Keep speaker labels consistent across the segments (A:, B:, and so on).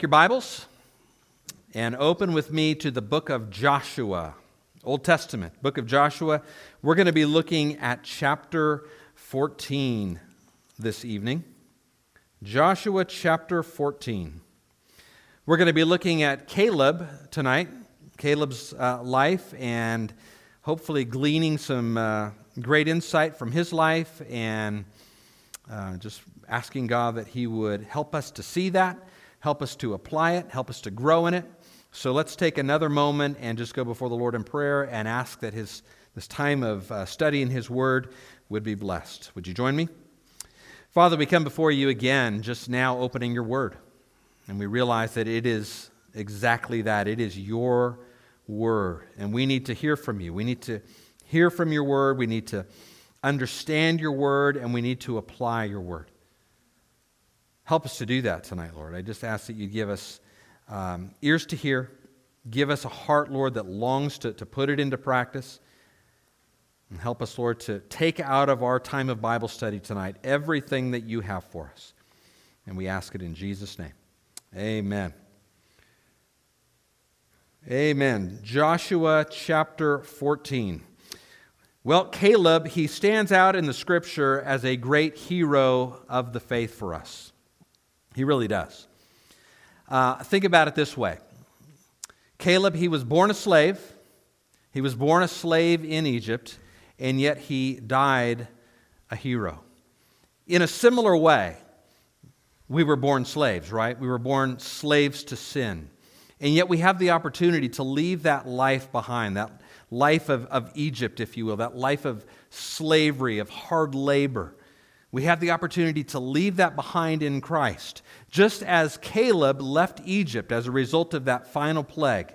A: take your Bibles and open with me to the book of Joshua, Old Testament, book of Joshua. We're going to be looking at chapter 14 this evening. Joshua chapter 14. We're going to be looking at Caleb tonight, Caleb's uh, life, and hopefully gleaning some uh, great insight from his life and uh, just asking God that He would help us to see that, help us to apply it, help us to grow in it. So let's take another moment and just go before the Lord in prayer and ask that his, this time of uh, studying His Word would be blessed. Would you join me? Father, we come before you again, just now opening your Word. And we realize that it is exactly that. It is your Word. And we need to hear from you. We need to hear from your Word. We need to understand your Word. And we need to apply your Word. Help us to do that tonight, Lord. I just ask that you give us um, ears to hear, give us a heart, Lord, that longs to, to put it into practice. And help us, Lord, to take out of our time of Bible study tonight everything that you have for us. And we ask it in Jesus' name. Amen. Amen. Joshua chapter 14. Well, Caleb, he stands out in the scripture as a great hero of the faith for us. He really does. Uh, think about it this way Caleb, he was born a slave. He was born a slave in Egypt, and yet he died a hero. In a similar way, we were born slaves, right? We were born slaves to sin. And yet we have the opportunity to leave that life behind, that life of, of Egypt, if you will, that life of slavery, of hard labor. We have the opportunity to leave that behind in Christ. Just as Caleb left Egypt as a result of that final plague,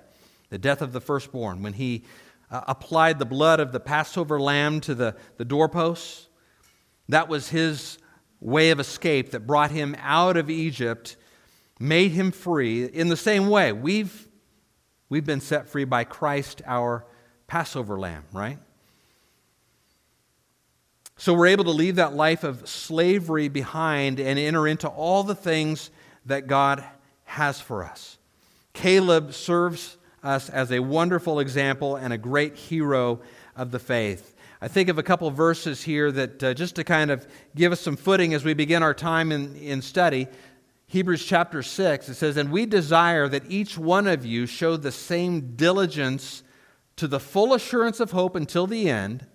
A: the death of the firstborn, when he uh, applied the blood of the Passover lamb to the, the doorposts, that was his way of escape that brought him out of Egypt, made him free. In the same way, we've, we've been set free by Christ, our Passover lamb, right? So we're able to leave that life of slavery behind and enter into all the things that God has for us. Caleb serves us as a wonderful example and a great hero of the faith. I think of a couple of verses here that uh, just to kind of give us some footing as we begin our time in, in study. Hebrews chapter 6, it says, And we desire that each one of you show the same diligence to the full assurance of hope until the end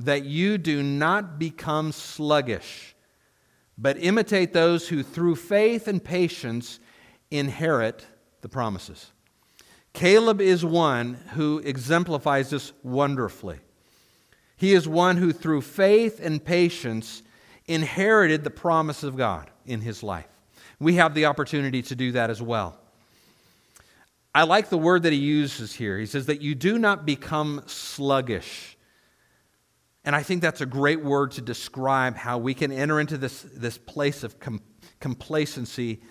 A: that you do not become sluggish, but imitate those who through faith and patience inherit the promises. Caleb is one who exemplifies this wonderfully. He is one who, through faith and patience, inherited the promise of God in his life. We have the opportunity to do that as well. I like the word that he uses here. He says that you do not become sluggish. And I think that's a great word to describe how we can enter into this, this place of com- complacency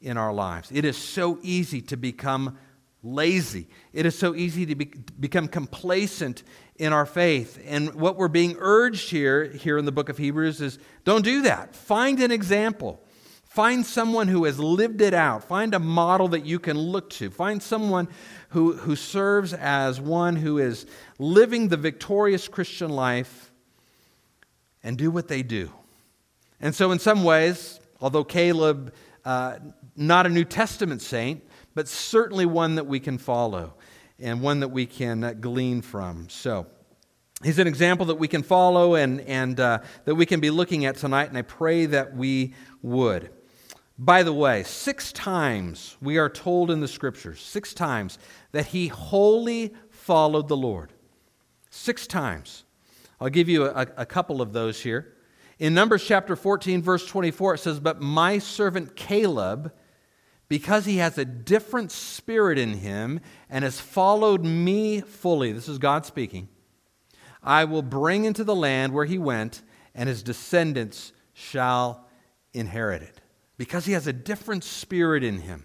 A: in our lives. It is so easy to become lazy, it is so easy to be, become complacent in our faith. And what we're being urged here, here in the book of Hebrews is don't do that. Find an example. Find someone who has lived it out. Find a model that you can look to. Find someone who, who serves as one who is living the victorious Christian life and do what they do. And so, in some ways, although Caleb, uh, not a New Testament saint, but certainly one that we can follow and one that we can uh, glean from. So, he's an example that we can follow and, and uh, that we can be looking at tonight, and I pray that we would. By the way, six times we are told in the scriptures, six times, that he wholly followed the Lord. Six times. I'll give you a, a couple of those here. In Numbers chapter 14, verse 24, it says, But my servant Caleb, because he has a different spirit in him and has followed me fully, this is God speaking, I will bring into the land where he went, and his descendants shall inherit it. Because he has a different spirit in him,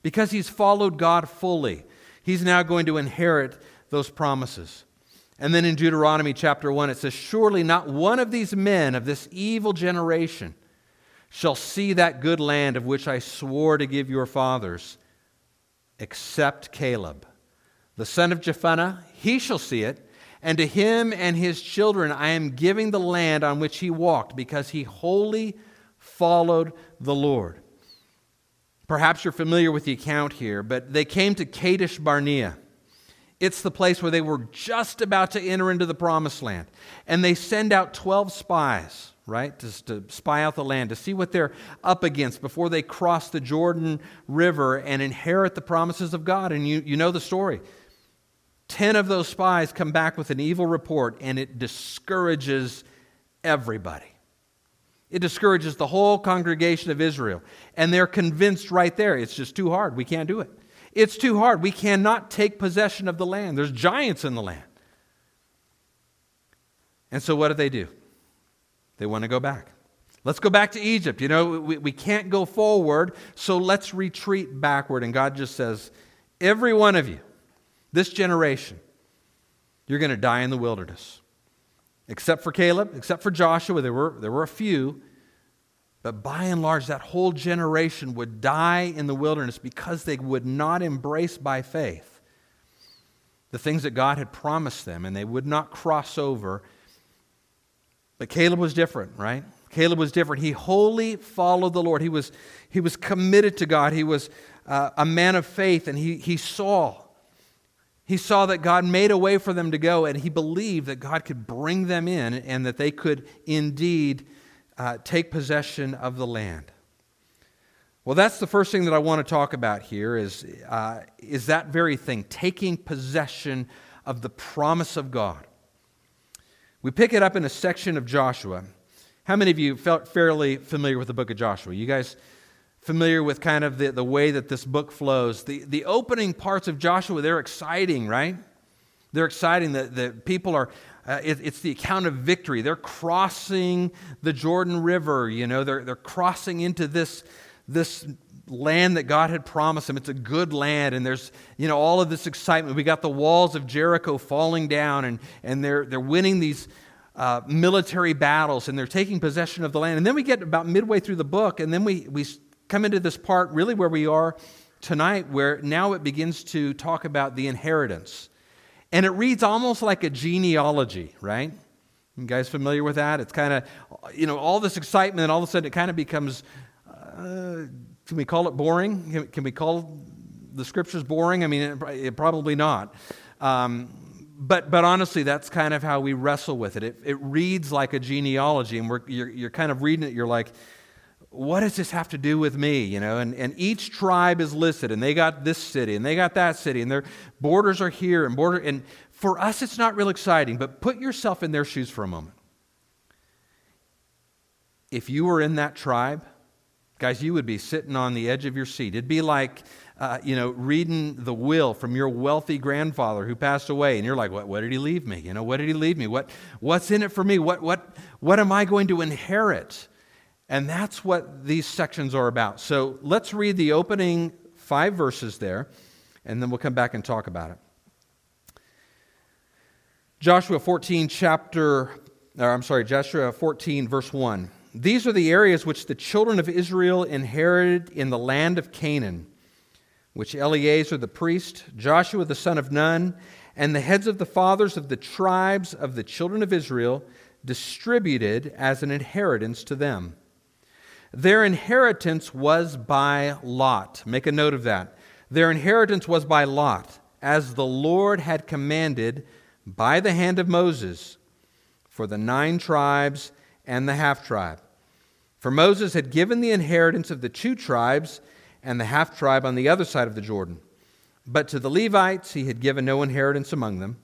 A: because he's followed God fully, he's now going to inherit those promises. And then in Deuteronomy chapter 1, it says, Surely not one of these men of this evil generation shall see that good land of which I swore to give your fathers, except Caleb, the son of Jephunneh, he shall see it, and to him and his children I am giving the land on which he walked, because he wholly followed the Lord. Perhaps you're familiar with the account here, but they came to Kadesh Barnea. It's the place where they were just about to enter into the promised land. And they send out 12 spies, right, to, to spy out the land, to see what they're up against before they cross the Jordan River and inherit the promises of God. And you, you know the story. Ten of those spies come back with an evil report, and it discourages everybody. It discourages the whole congregation of Israel. And they're convinced right there it's just too hard. We can't do it. It's too hard. We cannot take possession of the land. There's giants in the land. And so what do they do? They want to go back. Let's go back to Egypt. You know, we, we can't go forward, so let's retreat backward. And God just says, Every one of you, this generation, you're going to die in the wilderness. Except for Caleb, except for Joshua, there were, there were a few. But by and large, that whole generation would die in the wilderness because they would not embrace by faith the things that God had promised them, and they would not cross over. But Caleb was different, right? Caleb was different. He wholly followed the Lord. He was, he was committed to God. He was uh, a man of faith, and he, he saw he saw that God made a way for them to go, and he believed that God could bring them in and that they could indeed uh, take possession of the land. Well, that's the first thing that I want to talk about here is, uh, is that very thing, taking possession of the promise of God. We pick it up in a section of Joshua. How many of you felt fairly familiar with the book of Joshua? You guys familiar with kind of the, the way that this book flows. The, the opening parts of Joshua, they're exciting, right? They're exciting. The, the people are, uh, it, it's the account of victory. They're crossing the Jordan River, you know, they're, they're crossing into this, this land that God had promised them. It's a good land, and there's, you know, all of this excitement. We got the walls of Jericho falling down, and, and they're, they're winning these uh, military battles, and they're taking possession of the land. And then we get about midway through the book, and then we, we come into this part really where we are tonight, where now it begins to talk about the inheritance. And it reads almost like a genealogy, right? You guys familiar with that? It's kind of, you know, all this excitement, and all of a sudden it kind of becomes, uh, can we call it boring? Can, can, we call the scriptures boring? I mean, it, it probably not. Um, but, but honestly, that's kind of how we wrestle with it. It, it reads like a genealogy, and you're, you're kind of reading it, you're like, what does this have to do with me? You know, and, and each tribe is listed, and they got this city, and they got that city, and their borders are here, and border. And for us, it's not real exciting, but put yourself in their shoes for a moment. If you were in that tribe, guys, you would be sitting on the edge of your seat. It'd be like, uh, you know, reading the will from your wealthy grandfather who passed away, and you're like, what, what did he leave me? You know, what did he leave me? What, what's in it for me? What, what, what am I going to inherit? And that's what these sections are about. So let's read the opening five verses there, and then we'll come back and talk about it. Joshua 14, chapter, or I'm sorry, Joshua 14, verse 1. These are the areas which the children of Israel inherited in the land of Canaan, which Eleazar the priest, Joshua the son of Nun, and the heads of the fathers of the tribes of the children of Israel distributed as an inheritance to them. Their inheritance was by lot. Make a note of that. Their inheritance was by lot, as the Lord had commanded by the hand of Moses for the nine tribes and the half tribe. For Moses had given the inheritance of the two tribes and the half tribe on the other side of the Jordan. But to the Levites he had given no inheritance among them.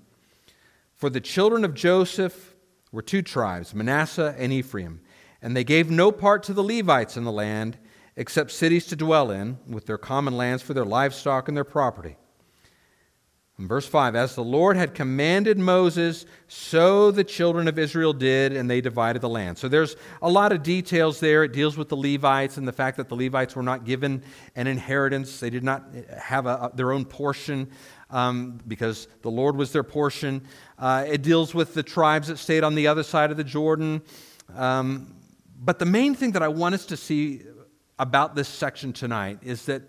A: For the children of Joseph were two tribes, Manasseh and Ephraim. And they gave no part to the Levites in the land except cities to dwell in, with their common lands for their livestock and their property. In verse 5, as the Lord had commanded Moses, so the children of Israel did, and they divided the land. So there's a lot of details there. It deals with the Levites and the fact that the Levites were not given an inheritance, they did not have a, their own portion. Um, because the Lord was their portion. Uh, it deals with the tribes that stayed on the other side of the Jordan. Um, but the main thing that I want us to see about this section tonight is that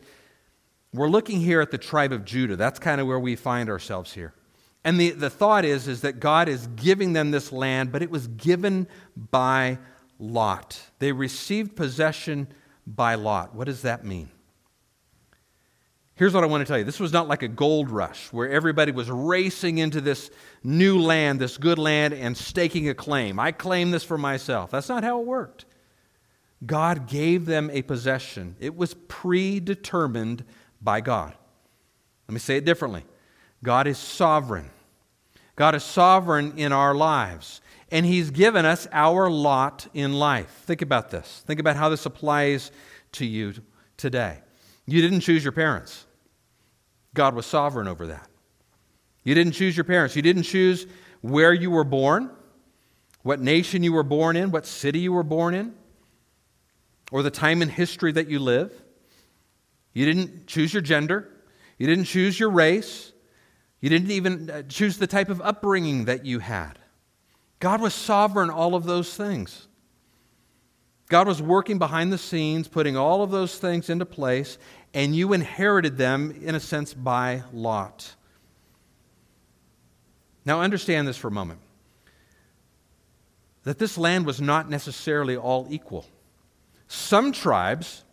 A: we're looking here at the tribe of Judah. That's kind of where we find ourselves here. And the, the thought is, is that God is giving them this land, but it was given by Lot. They received possession by Lot. What does that mean? Here's what I want to tell you this was not like a gold rush where everybody was racing into this new land, this good land, and staking a claim. I claim this for myself. That's not how it worked. God gave them a possession, it was predetermined by God. Let me say it differently God is sovereign. God is sovereign in our lives, and He's given us our lot in life. Think about this. Think about how this applies to you today. You didn't choose your parents, God was sovereign over that. You didn't choose your parents, you didn't choose where you were born, what nation you were born in, what city you were born in, or the time in history that you live. You didn't choose your gender. You didn't choose your race. You didn't even uh, choose the type of upbringing that you had. God was sovereign all of those things. God was working behind the scenes, putting all of those things into place, and you inherited them, in a sense, by lot. Now, understand this for a moment that this land was not necessarily all equal. Some tribes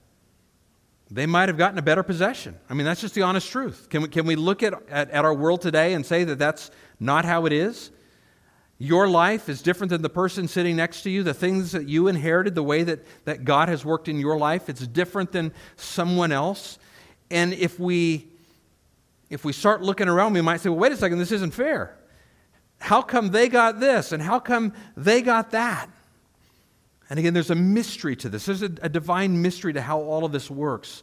A: they might have gotten a better possession. I mean, that's just the honest truth. Can we, can we look at, at, at, our world today and say that that's not how it is? Your life is different than the person sitting next to you. The things that you inherited, the way that, that God has worked in your life, it's different than someone else. And if we, if we start looking around, we might say, well, wait a second, this isn't fair. How come they got this and how come they got that? And again, there's a mystery to this. There's a, a divine mystery to how all of this works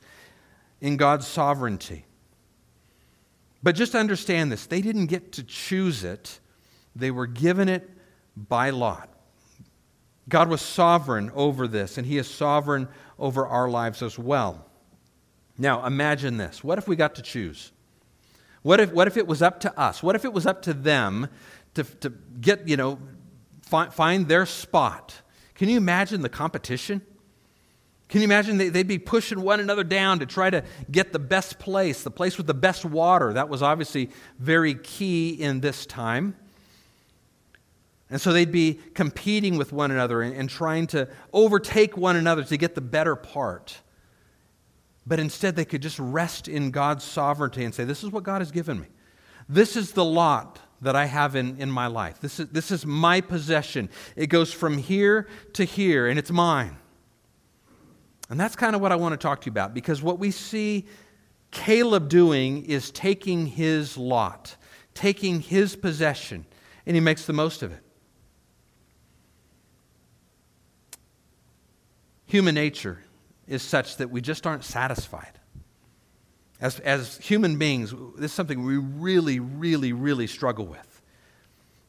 A: in God's sovereignty. But just understand this they didn't get to choose it, they were given it by lot. God was sovereign over this, and He is sovereign over our lives as well. Now, imagine this. What if we got to choose? What if, what if it was up to us? What if it was up to them to, to get, you know, find, find their spot? Can you imagine the competition? Can you imagine they, would be pushing one another down to try to get the best place, the place with the best water? That was obviously very key in this time. And so they'd be competing with one another and, and trying to overtake one another to get the better part. But instead, they could just rest in God's sovereignty and say, This is what God has given me. This is the lot that I have in, in my life. This is, this is my possession. It goes from here to here, and it's mine. And that's kind of what I want to talk to you about because what we see Caleb doing is taking his lot, taking his possession, and he makes the most of it. Human nature is such that we just aren't satisfied. As, as human beings, this is something we really, really, really struggle with.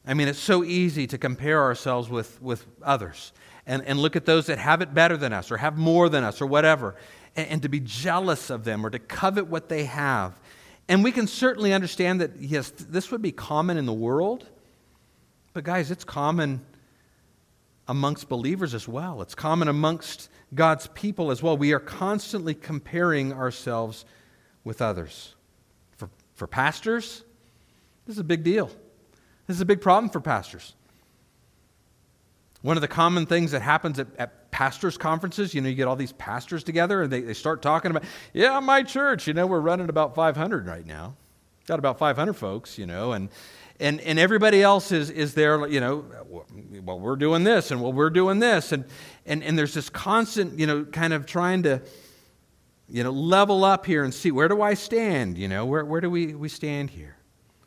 A: I mean, it's so easy to compare ourselves with, with others and, and look at those that have it better than us or have more than us or whatever, and, and to be jealous of them or to covet what they have. And we can certainly understand that, yes, this would be common in the world, but guys, it's common amongst believers as well. It's common amongst God's people as well. We are constantly comparing ourselves with others. For, for pastors, this is a big deal. This is a big problem for pastors. One of the common things that happens at, at pastors' conferences, you know, you get all these pastors together and they, they start talking about, yeah, my church, you know, we're running about 500 right now. Got about 500 folks, you know, and, and, and everybody else is, is there, you know, well, we're doing this and well, we're doing this. And, and, and there's this constant, you know, kind of trying to, you know, level up here and see where do I stand? You know, where, where do we, we stand here?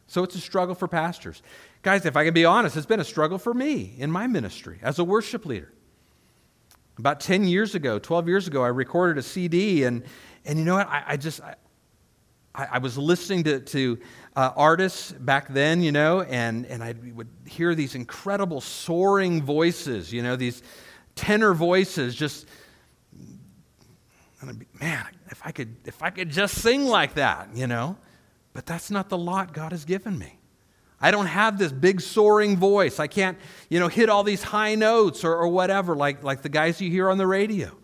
A: So it's a struggle for pastors. Guys, if I can be honest, it's been a struggle for me in my ministry as a worship leader. About 10 years ago, 12 years ago, I recorded a CD, and, and you know what? I, I just, I, I, was listening to, to uh, artists back then, you know, and, and I would hear these incredible soaring voices, you know, these tenor voices just and I'd be, man, if I could, if I could just sing like that, you know. But that's not the lot God has given me. I don't have this big soaring voice. I can't, you know, hit all these high notes or, or whatever, like, like the guys you hear on the radio.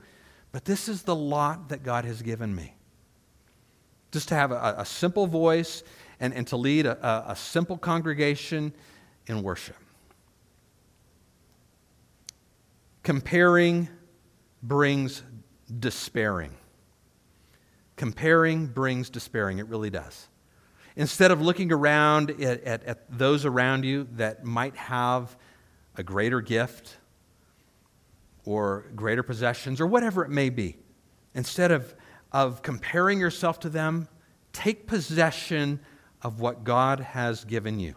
A: But this is the lot that God has given me. Just to have a, a simple voice and, and to lead a, a simple congregation in worship. Comparing brings despairing. Comparing brings despairing. It really does. Instead of looking around at, at, at, those around you that might have a greater gift or greater possessions or whatever it may be, instead of, of comparing yourself to them, take possession of what God has given you.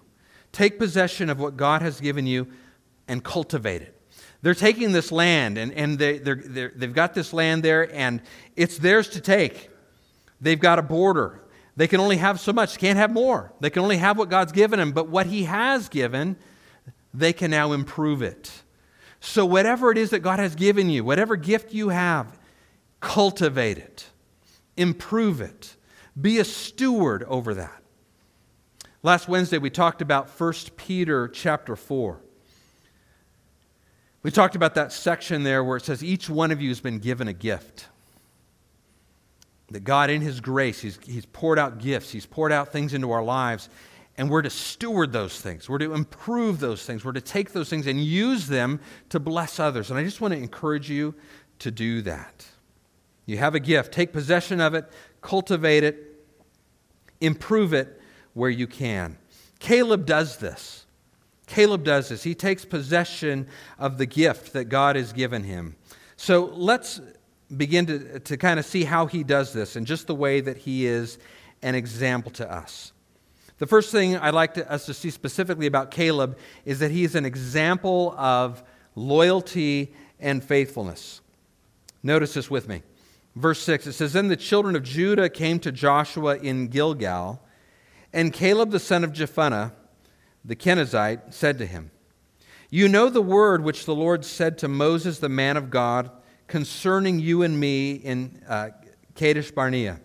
A: Take possession of what God has given you and cultivate it. They're taking this land, and, and they, they're, they're, they've got this land there, and it's theirs to take. They've got a border. They can only have so much, can't have more. They can only have what God's given them, but what He has given, they can now improve it. So, whatever it is that God has given you, whatever gift you have, cultivate it, improve it, be a steward over that. Last Wednesday, we talked about 1 Peter chapter 4. We talked about that section there where it says, Each one of you has been given a gift. That God, in His grace, he's, he's poured out gifts, He's poured out things into our lives, and we're to steward those things. We're to improve those things. We're to take those things and use them to bless others. And I just want to encourage you to do that. You have a gift, take possession of it, cultivate it, improve it where you can. Caleb does this. Caleb does this. He takes possession of the gift that God has given him. So let's begin to, to kind of see how he does this and just the way that he is an example to us. The first thing I'd like to, us to see specifically about Caleb is that he is an example of loyalty and faithfulness. Notice this with me. Verse 6 it says, Then the children of Judah came to Joshua in Gilgal, and Caleb the son of Jephunneh the Kenizzite, said to him, You know the word which the Lord said to Moses, the man of God, concerning you and me in uh, Kadesh Barnea.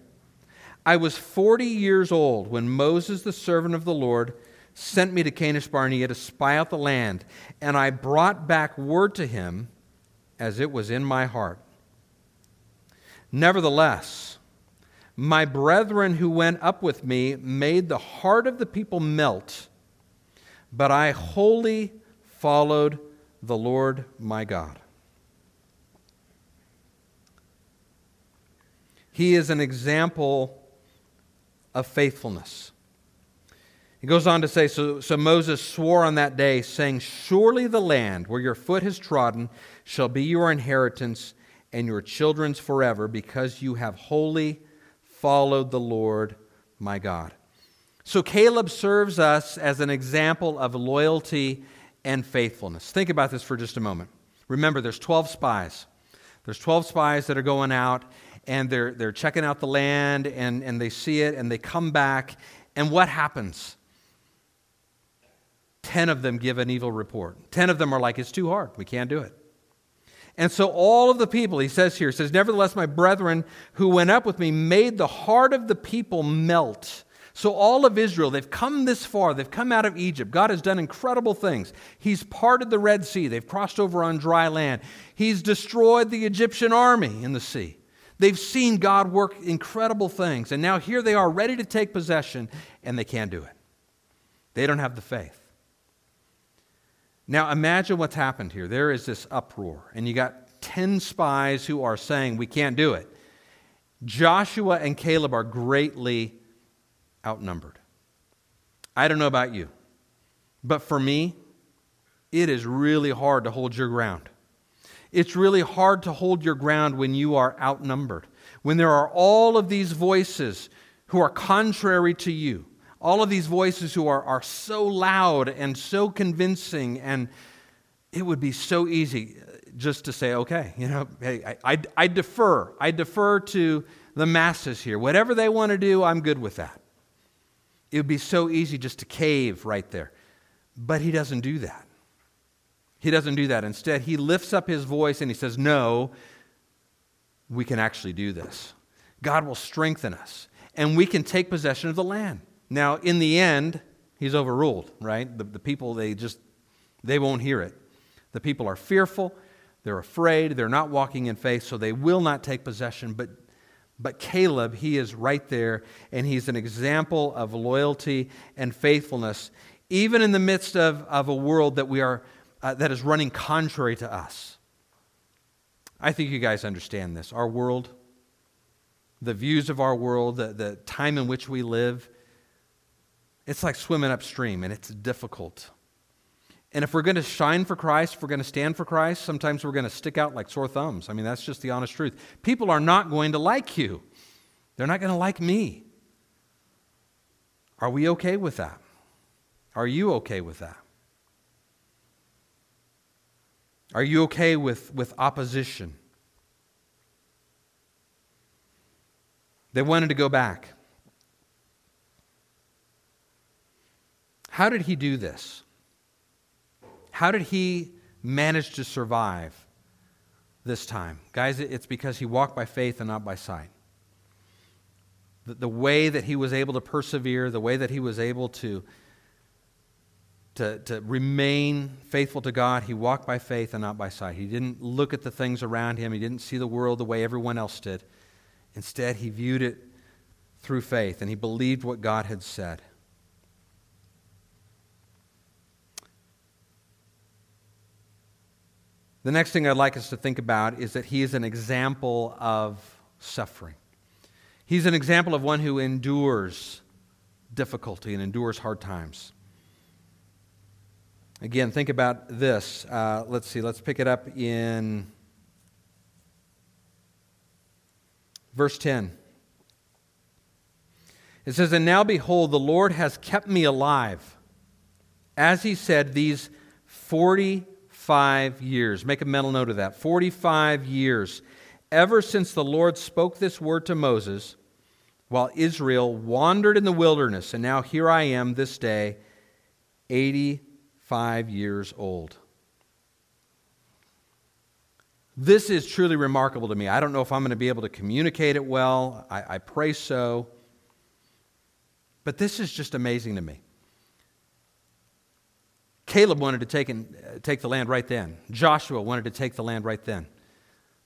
A: I was 40 years old when Moses, the servant of the Lord, sent me to Kadesh Barnea to spy out the land, and I brought back word to him as it was in my heart. Nevertheless, my brethren who went up with me made the heart of the people melt but I wholly followed the Lord my God. He is an example of faithfulness. He goes on to say so, so Moses swore on that day, saying, Surely the land where your foot has trodden shall be your inheritance and your children's forever, because you have wholly followed the Lord my God. So Caleb serves us as an example of loyalty and faithfulness. Think about this for just a moment. Remember, there's 12 spies. There's 12 spies that are going out and they're, they're checking out the land and, and they see it and they come back. And what happens? 10 of them give an evil report. 10 of them are like, it's too hard. We can't do it. And so all of the people, he says here, says, Nevertheless, my brethren who went up with me made the heart of the people melt so, all of Israel, they've come this far. They've come out of Egypt. God has done incredible things. He's parted the Red Sea. They've crossed over on dry land. He's destroyed the Egyptian army in the sea. They've seen God work incredible things. And now here they are ready to take possession, and they can't do it. They don't have the faith. Now, imagine what's happened here. There is this uproar, and you got 10 spies who are saying, We can't do it. Joshua and Caleb are greatly outnumbered. I don't know about you, but for me, it is really hard to hold your ground. It's really hard to hold your ground when you are outnumbered, when there are all of these voices who are contrary to you, all of these voices who are, are so loud and so convincing, and it would be so easy just to say, okay, you know, hey, I, I, I defer. I defer to the masses here. Whatever they want to do, I'm good with that. It would be so easy just to cave right there. But he doesn't do that. He doesn't do that. Instead, he lifts up his voice and he says, No, we can actually do this. God will strengthen us, and we can take possession of the land. Now, in the end, he's overruled, right? The, the people, they just, they won't hear it. The people are fearful, they're afraid, they're not walking in faith, so they will not take possession. But, but Caleb, he is right there, and he's an example of loyalty and faithfulness, even in the midst of, of a world that, we are, uh, that is running contrary to us. I think you guys understand this. Our world, the views of our world, the, the time in which we live, it's like swimming upstream, and it's difficult. And if we're going to shine for Christ, if we're going to stand for Christ, sometimes we're going to stick out like sore thumbs. I mean, that's just the honest truth. People are not going to like you, they're not going to like me. Are we okay with that? Are you okay with that? Are you okay with, with opposition? They wanted to go back. How did he do this? How did he manage to survive this time? Guys, it's because he walked by faith and not by sight. The, the way that he was able to persevere, the way that he was able to, to, to remain faithful to God, he walked by faith and not by sight. He didn't look at the things around him, he didn't see the world the way everyone else did. Instead, he viewed it through faith and he believed what God had said. The next thing I'd like us to think about is that he is an example of suffering. He's an example of one who endures difficulty and endures hard times. Again, think about this. Uh, let's see, let's pick it up in verse 10. It says, And now behold, the Lord has kept me alive, as he said, these 40 45 years. Make a mental note of that. 45 years. Ever since the Lord spoke this word to Moses while Israel wandered in the wilderness. And now here I am this day, 85 years old. This is truly remarkable to me. I don't know if I'm going to be able to communicate it well. I, I pray so. But this is just amazing to me. Caleb wanted to take, and, uh, take the land right then. Joshua wanted to take the land right then.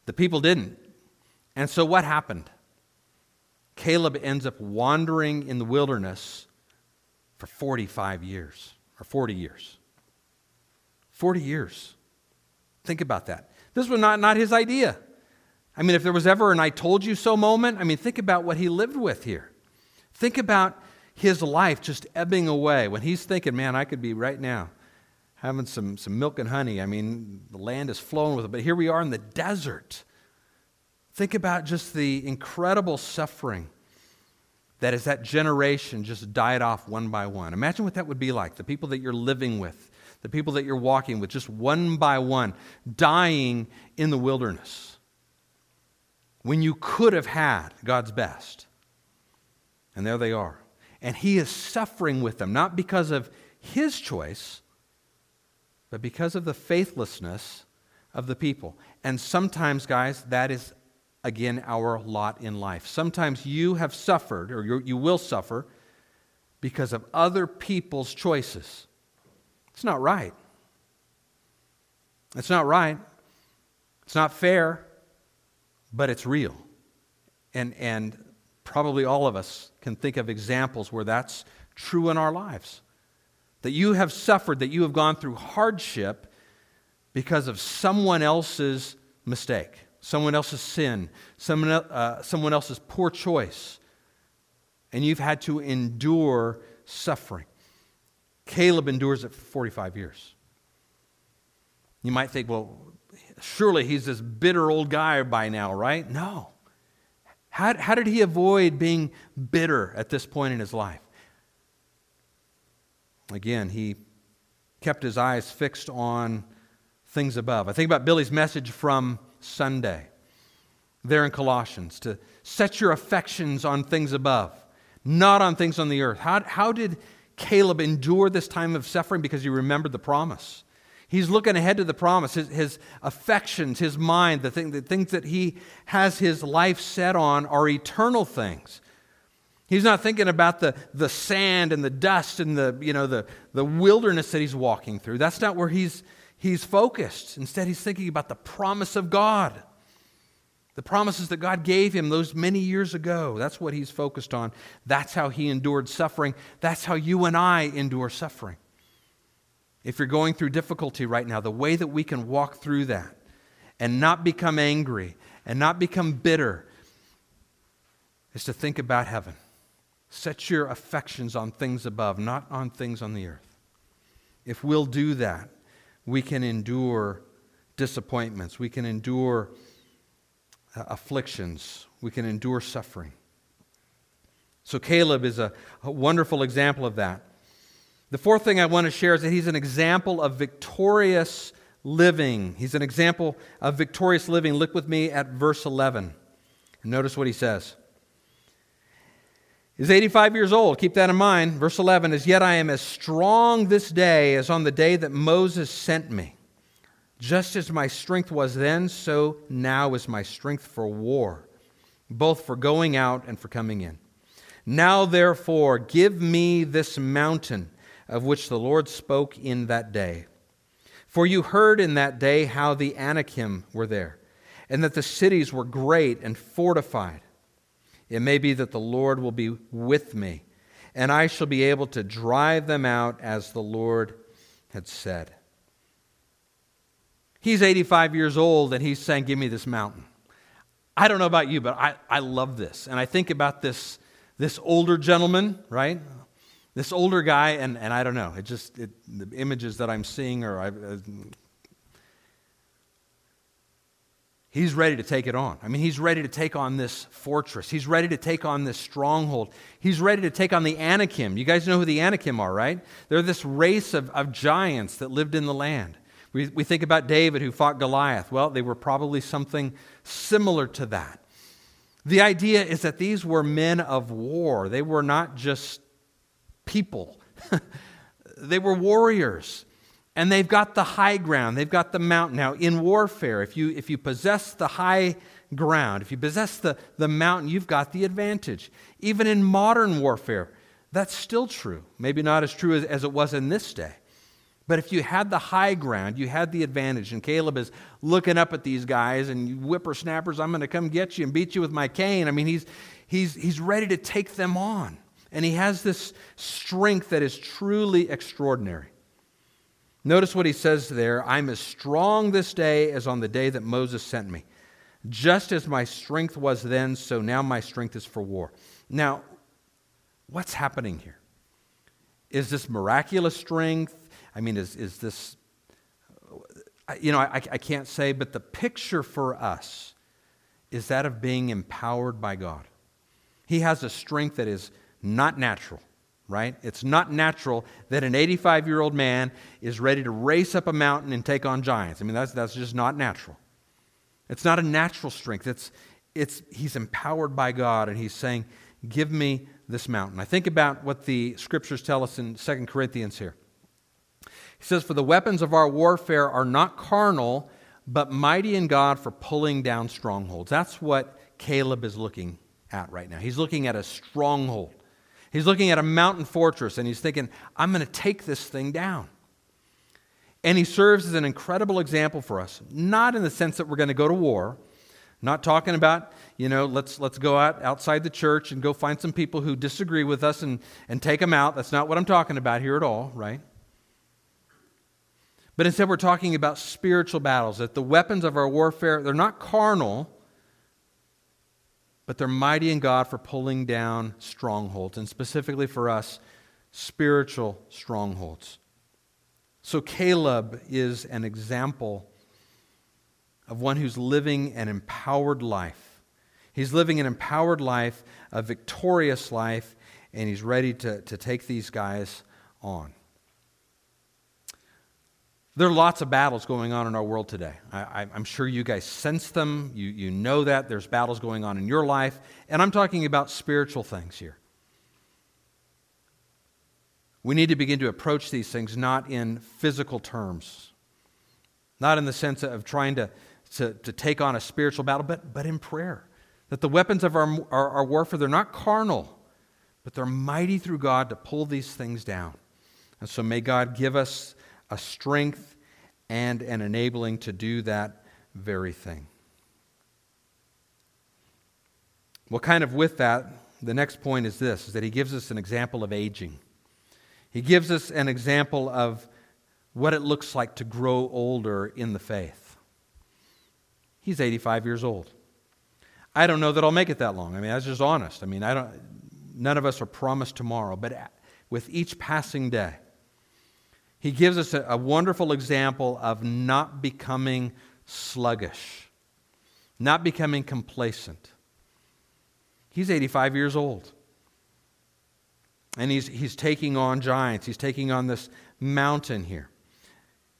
A: The people didn't. And so what happened? Caleb ends up wandering in the wilderness for 45 years, or 40 years. 40 years. Think about that. This was not, not his idea. I mean, if there was ever an I told you so moment, I mean, think about what he lived with here. Think about his life just ebbing away when he's thinking, man, I could be right now having some, some milk and honey. I mean, the land is flowing with it, but here we are in the desert. Think about just the incredible suffering that as that generation just died off one by one. Imagine what that would be like the people that you're living with, the people that you're walking with, just one by one, dying in the wilderness when you could have had God's best. And there they are. And He is suffering with them, not because of His choice but because of the faithlessness of the people. And sometimes, guys, that is, again, our lot in life. Sometimes you have suffered, or you will suffer, because of other people's choices. It's not right. It's not right. It's not fair, but it's real. And, and probably all of us can think of examples where that's true in our lives that you have suffered, that you have gone through hardship because of someone else's mistake, someone else's sin, someone, uh, someone else's poor choice. And you've had to endure suffering. Caleb endures it for 45 years. You might think, well, surely he's this bitter old guy by now, right? No. How, how did he avoid being bitter at this point in his life? Again, he kept his eyes fixed on things above. I think about Billy's message from Sunday there in Colossians to set your affections on things above, not on things on the earth. How, how did Caleb endure this time of suffering? Because he remembered the promise. He's looking ahead to the promise. His, his affections, his mind, the, thing, the things that he has his life set on are eternal things. He's not thinking about the, the sand and the dust and the, you know, the, the wilderness that he's walking through. That's not where he's, he's focused. Instead, he's thinking about the promise of God. The promises that God gave him those many years ago. That's what he's focused on. That's how he endured suffering. That's how you and I endure suffering. If you're going through difficulty right now, the way that we can walk through that and not become angry and not become bitter is to think about heaven. Set your affections on things above, not on things on the earth. If we'll do that, we can endure disappointments. We can endure uh, afflictions. We can endure suffering. So, Caleb is a, a wonderful example of that. The fourth thing I want to share is that he's an example of victorious living. He's an example of victorious living. Look with me at verse 11. And notice what he says. He's 85 years old. Keep that in mind. Verse 11 is Yet I am as strong this day as on the day that Moses sent me. Just as my strength was then, so now is my strength for war, both for going out and for coming in. Now, therefore, give me this mountain of which the Lord spoke in that day. For you heard in that day how the Anakim were there, and that the cities were great and fortified. It may be that the Lord will be with me, and I shall be able to drive them out as the Lord had said. He's 85 years old and he's saying, Give me this mountain. I don't know about you, but I, I love this. And I think about this, this older gentleman, right? This older guy, and, and I don't know, it just, it, the images that I'm seeing are, I, uh, he's ready to take it on. I mean, he's ready to take on this fortress. He's ready to take on this stronghold. He's ready to take on the Anakim. You guys know who the Anakim are, right? They're this race of, of giants that lived in the land. We, we think about David who fought Goliath. Well, they were probably something similar to that. The idea is that these were men of war, they were not just people, they were warriors. And they've got the high ground, they've got the mountain. Now, in warfare, if you, if you possess the high ground, if you possess the, the mountain, you've got the advantage. Even in modern warfare, that's still true. Maybe not as true as, as it was in this day. But if you had the high ground, you had the advantage. And Caleb is looking up at these guys and whippersnappers, I'm going to come get you and beat you with my cane. I mean, he's, he's, he's ready to take them on. And he has this strength that is truly extraordinary. Notice what he says there I'm as strong this day as on the day that Moses sent me. Just as my strength was then, so now my strength is for war. Now, what's happening here? Is this miraculous strength? I mean, is, is this, you know, I, I can't say, but the picture for us is that of being empowered by God. He has a strength that is not natural, right? It's not natural that an 85 year old man is ready to race up a mountain and take on giants. I mean, that's, that's just not natural. It's not a natural strength. It's, it's, he's empowered by God, and he's saying, Give me this mountain. I think about what the scriptures tell us in 2 Corinthians here. He says, For the weapons of our warfare are not carnal, but mighty in God for pulling down strongholds. That's what Caleb is looking at right now. He's looking at a stronghold. He's looking at a mountain fortress and he's thinking, I'm going to take this thing down. And he serves as an incredible example for us, not in the sense that we're going to go to war, not talking about, you know, let's, let's go out outside the church and go find some people who disagree with us and, and take them out. That's not what I'm talking about here at all, right? But instead, we're talking about spiritual battles, that the weapons of our warfare, they're not carnal, but they're mighty in God for pulling down strongholds, and specifically for us, spiritual strongholds. So Caleb is an example of one who's living an empowered life. He's living an empowered life, a victorious life, and he's ready to, to take these guys on. There are lots of battles going on in our world today. I, am sure you guys sense them. You, you know that. There's battles going on in your life. And I'm talking about spiritual things here. We need to begin to approach these things not in physical terms, not in the sense of trying to, to, to take on a spiritual battle, but, but in prayer. That the weapons of our, our, our warfare, they're not carnal, but they're mighty through God to pull these things down. And so may God give us a strength and an enabling to do that very thing. Well, kind of with that, the next point is this is that he gives us an example of aging. He gives us an example of what it looks like to grow older in the faith. He's 85 years old. I don't know that I'll make it that long. I mean, that's just honest. I mean, I don't, none of us are promised tomorrow, but with each passing day, he gives us a, a wonderful example of not becoming sluggish, not becoming complacent. He's 85 years old. And he's, he's taking on giants. He's taking on this mountain here.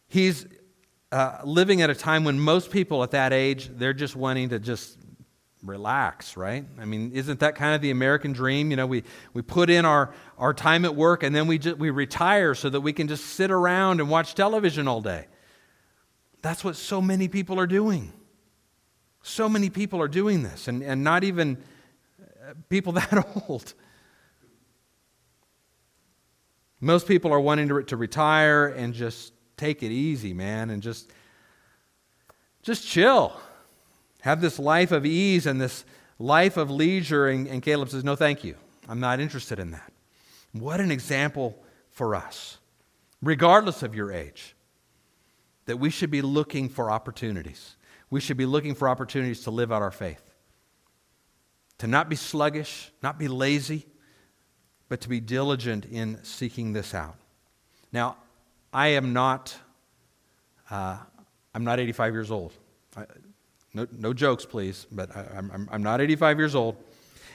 A: He's uh, living at a time when most people at that age, they're just wanting to just relax, right? I mean, isn't that kind of the American dream? You know, we, we put in our, our time at work and then we, just, we retire so that we can just sit around and watch television all day. That's what so many people are doing. So many people are doing this, and, and not even uh, people that old. Most people are wanting to, to retire and just take it easy, man, and just just chill. Have this life of ease and this life of leisure. And, and Caleb says, No, thank you. I'm not interested in that. What an example for us, regardless of your age, that we should be looking for opportunities. We should be looking for opportunities to live out our faith. To not be sluggish, not be lazy, but to be diligent in seeking this out. Now, I am not, uh, I'm not 85 years old. No, no jokes, please, but I, I'm, I'm not 85 years old.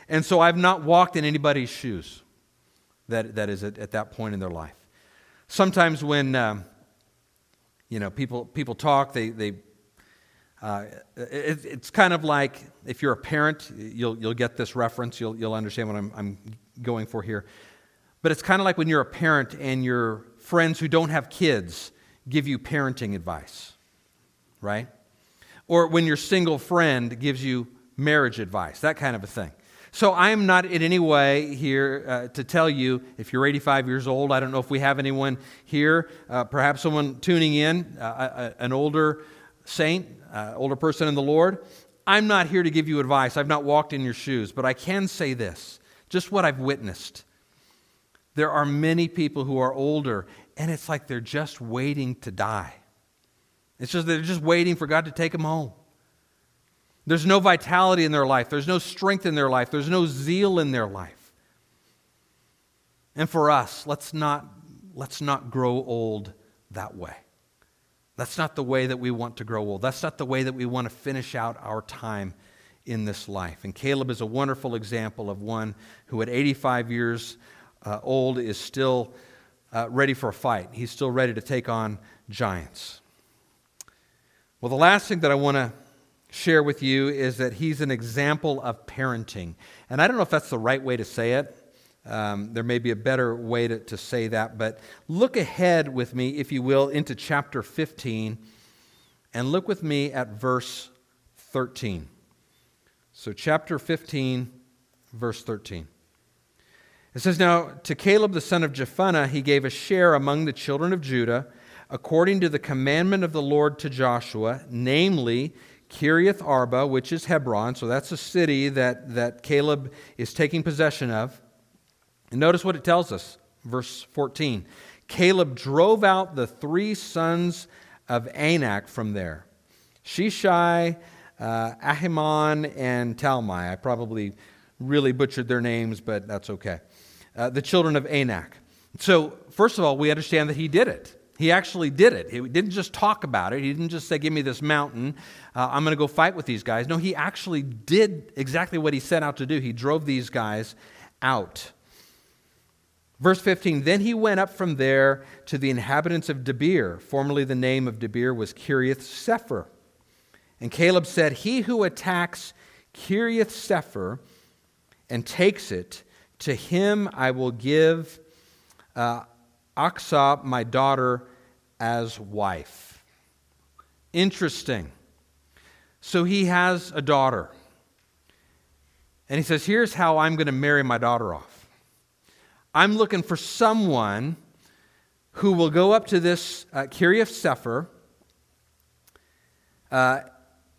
A: And so I've not walked in anybody's shoes that, that is at, at that point in their life. Sometimes when, um, you know, people, people talk, they, they uh, it, it's kind of like if you're a parent, you'll, you'll get this reference, you'll, you'll understand what I'm, I'm going for here. But it's kind of like when you're a parent and your friends who don't have kids give you parenting advice, right? Or when your single friend gives you marriage advice, that kind of a thing. So I'm not in any way here uh, to tell you if you're 85 years old. I don't know if we have anyone here, uh, perhaps someone tuning in, uh, an older saint, uh, older person in the Lord. I'm not here to give you advice. I've not walked in your shoes, but I can say this just what I've witnessed. There are many people who are older, and it's like they're just waiting to die. It's just they're just waiting for God to take them home. There's no vitality in their life, there's no strength in their life, there's no zeal in their life. And for us, let's not, let's not grow old that way. That's not the way that we want to grow old. That's not the way that we want to finish out our time in this life. And Caleb is a wonderful example of one who, at 85 years uh, old, is still uh, ready for a fight. He's still ready to take on giants. Well, the last thing that I want to share with you is that he's an example of parenting. And I don't know if that's the right way to say it. Um, there may be a better way to, to say that, but look ahead with me, if you will, into chapter 15 and look with me at verse 13. So, chapter 15, verse 13. It says, Now to Caleb the son of Jephunneh he gave a share among the children of Judah, according to the commandment of the Lord to Joshua, namely Kiriath Arba, which is Hebron. So that's a city that, that Caleb is taking possession of. And notice what it tells us, verse 14. Caleb drove out the three sons of Anak from there Shishai, uh, Ahiman, and Talmai. I probably really butchered their names, but that's okay. Uh, the children of Anak. So, first of all, we understand that he did it. He actually did it. He didn't just talk about it. He didn't just say, Give me this mountain. Uh, I'm going to go fight with these guys. No, he actually did exactly what he set out to do. He drove these guys out. Verse 15 Then he went up from there to the inhabitants of Debir. Formerly, the name of Debir was Kiriath Sepher. And Caleb said, He who attacks Kiriath Sepher and takes it, to him I will give uh, Achsah, my daughter, as wife. Interesting. So he has a daughter. And he says, Here's how I'm going to marry my daughter off. I'm looking for someone who will go up to this uh, Kiriath Sepher uh,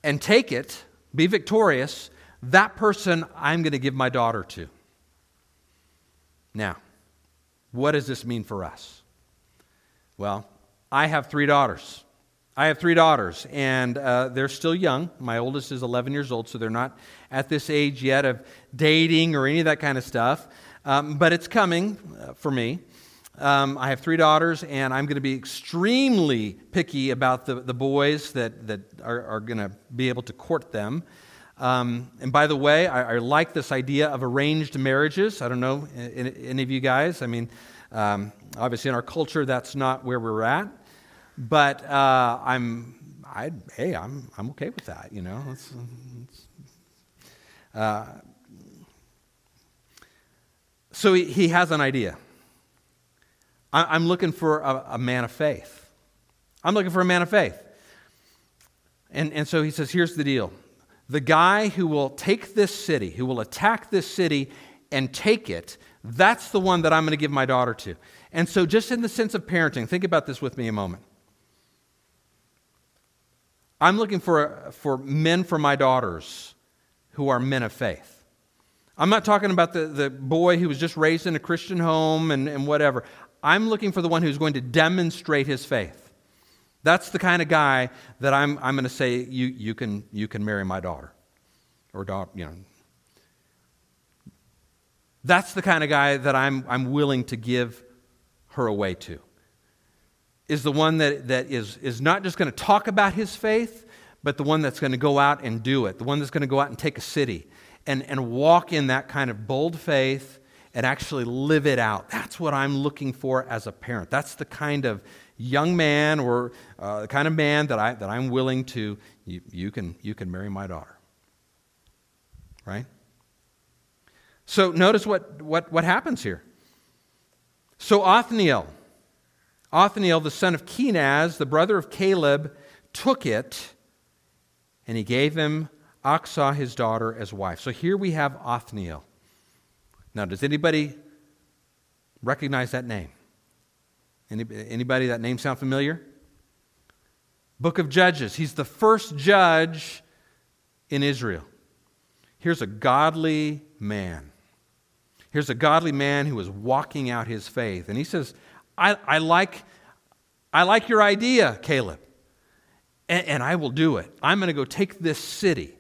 A: and take it, be victorious. That person I'm going to give my daughter to. Now, what does this mean for us? Well, I have three daughters. I have three daughters, and uh, they're still young. My oldest is 11 years old, so they're not at this age yet of dating or any of that kind of stuff. Um, but it's coming uh, for me. Um, I have three daughters, and I'm going to be extremely picky about the, the boys that, that are, are going to be able to court them. Um, and by the way, I, I, like this idea of arranged marriages. I don't know any of you guys. I mean, um, obviously in our culture, that's not where we're at. But uh, I'm, I, hey, I'm, I'm okay with that. You know, uh, so he, he has an idea. I, am looking for a, a man of faith. I'm looking for a man of faith. And, and so he says, here's the deal. The guy who will take this city, who will attack this city and take it, that's the one that I'm going to give my daughter to. And so, just in the sense of parenting, think about this with me a moment. I'm looking for, for men for my daughters who are men of faith. I'm not talking about the, the boy who was just raised in a Christian home and, and whatever. I'm looking for the one who's going to demonstrate his faith. That's the kind of guy that I'm, I'm going to say, you, you, can, you can marry my daughter. Or, daughter, you know. That's the kind of guy that I'm, I'm willing to give her away to. Is the one that, that is, is not just going to talk about his faith, but the one that's going to go out and do it, the one that's going to go out and take a city, and, and walk in that kind of bold faith and actually live it out. That's what I'm looking for as a parent. That's the kind of young man or uh, the kind of man that, I, that I'm willing to, you, you, can, you can marry my daughter. Right? So notice what, what, what happens here. So Othniel, Othniel, the son of Kenaz, the brother of Caleb, took it and he gave him Achsah, his daughter, as wife. So here we have Othniel. Now, does anybody recognize that name? Anybody, that name sound familiar? Book of Judges. He's the first judge in Israel. Here's a godly man. Here's a godly man who is walking out his faith. And he says, I, I like, I like your idea, Caleb, and, and I will do it. I'm going to go take this city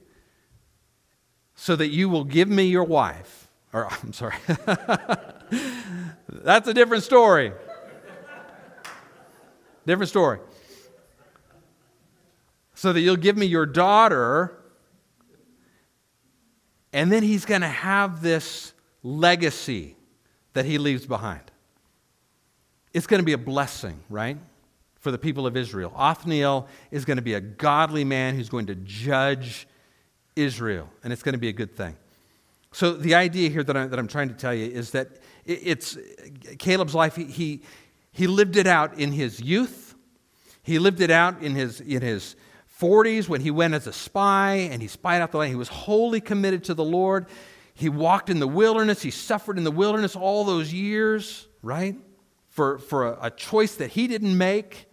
A: so that you will give me your wife. Or, I'm sorry. That's a different story. Different story. So that you'll give me your daughter, and then he's going to have this legacy that he leaves behind. It's going to be a blessing, right? For the people of Israel. Othniel is going to be a godly man who's going to judge Israel, and it's going to be a good thing. So, the idea here that, I, that I'm trying to tell you is that it's Caleb's life, he, he, he lived it out in his youth, he lived it out in his, in his 40s when he went as a spy and he spied out the land. He was wholly committed to the Lord. He walked in the wilderness, he suffered in the wilderness all those years, right? For, for a, a choice that he didn't make.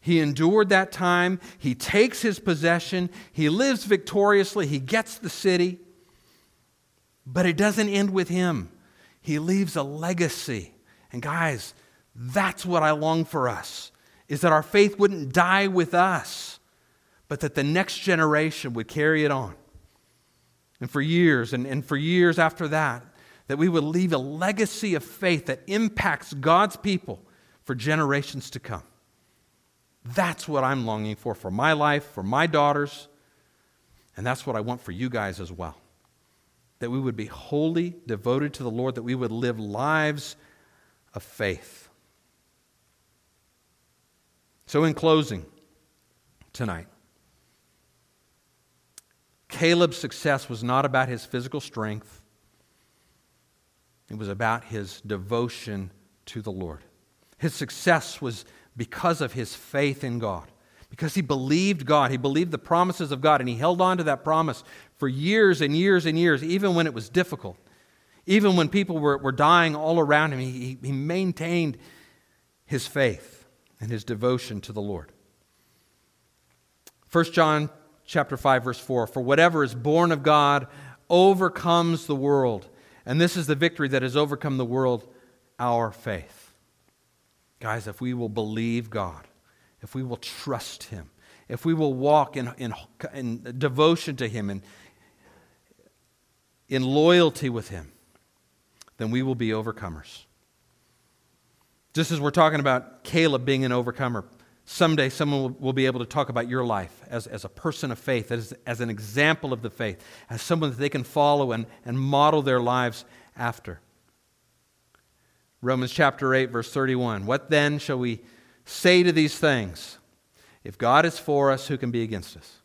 A: He endured that time. He takes his possession. He lives victoriously. He gets the city. But it doesn't end with him. He leaves a legacy. And guys, that's what I long for us is that our faith wouldn't die with us, but that the next generation would carry it on. And for years and, and for years after that, that we would leave a legacy of faith that impacts God's people for generations to come. That's what I'm longing for for my life, for my daughters, and that's what I want for you guys as well. That we would be wholly devoted to the Lord, that we would live lives of faith. So, in closing tonight, Caleb's success was not about his physical strength, it was about his devotion to the Lord. His success was because of his faith in God. Because he believed God, he believed the promises of God, and he held on to that promise for years and years and years, even when it was difficult, Even when people were, were dying all around him, he, he maintained his faith and his devotion to the Lord. 1 John chapter 5 verse 4 for whatever is born of God overcomes the world and this is the victory that has overcome the world our faith. Guys if we will believe God if we will trust him if we will walk in, in, in devotion to him and in loyalty with him then we will be overcomers. Just as we're talking about Caleb being an overcomer Someday, someone will, be able to talk about your life as, as a person of faith, as, as an example of the faith, as someone that they can follow and, and model their lives after. Romans chapter 8, verse 31. What then shall we say to these things? If God is for us, who can be against us?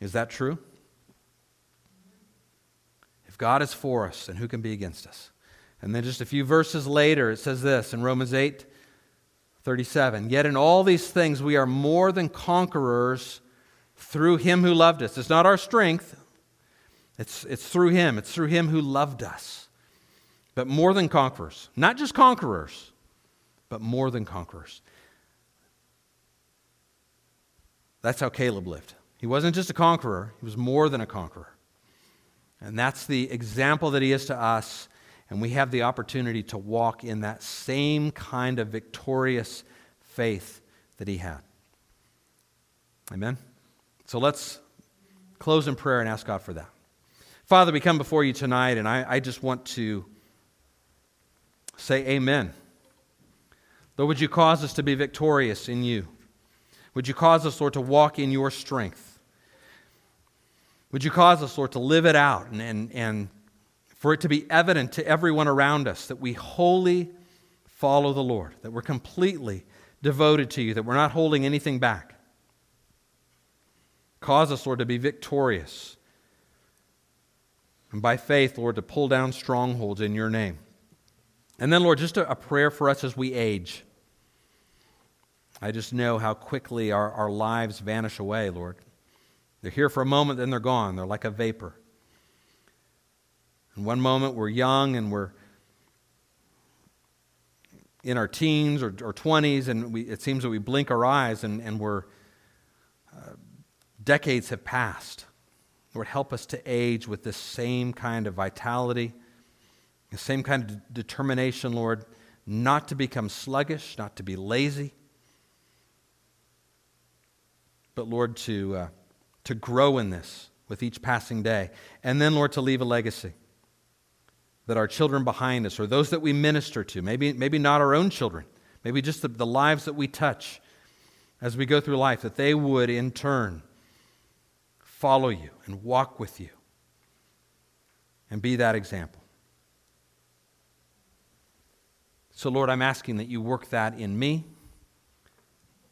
A: Is that true? If God is for us, then who can be against us? And then just a few verses later, it says this in Romans 8 37. Yet in all these things we are more than conquerors through him who loved us. It's not our strength, it's, it's through him. It's through him who loved us. But more than conquerors. Not just conquerors, but more than conquerors. That's how Caleb lived. He wasn't just a conqueror, he was more than a conqueror. And that's the example that he is to us and we have the opportunity to walk in that same kind of victorious faith that he had. Amen? So let's close in prayer and ask God for that. Father, we come before you tonight, and I, I just want to say amen. Lord, would you cause us to be victorious in you? Would you cause us, Lord, to walk in your strength? Would you cause us, Lord, to live it out and, and, and for it to be evident to everyone around us that we wholly follow the Lord, that we're completely devoted to you, that we're not holding anything back. Cause us, Lord, to be victorious. And by faith, Lord, to pull down strongholds in your name. And then, Lord, just a, a prayer for us as we age. I just know how quickly our, our lives vanish away, Lord. They're here for a moment, then they're gone. They're like a vapor. In one moment, we're young and we're in our teens or, or 20s, and we, it seems that we blink our eyes and, and we're, uh, decades have passed. Lord, help us to age with this same kind of vitality, the same kind of determination, Lord, not to become sluggish, not to be lazy, but, Lord, to, uh, to grow in this with each passing day. And then, Lord, to leave a legacy that our children behind us or those that we minister to, maybe, maybe not our own children, maybe just the, the lives that we touch as we go through life, that they would in turn follow you and walk with you and be that example. So, Lord, I'm asking that you work that in me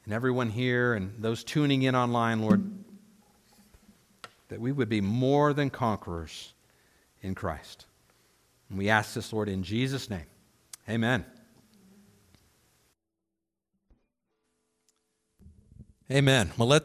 A: and everyone here and those tuning in online, Lord, that we would be more than conquerors in Christ. And we ask this, Lord, in Jesus' name. Amen. Amen. Well, let's.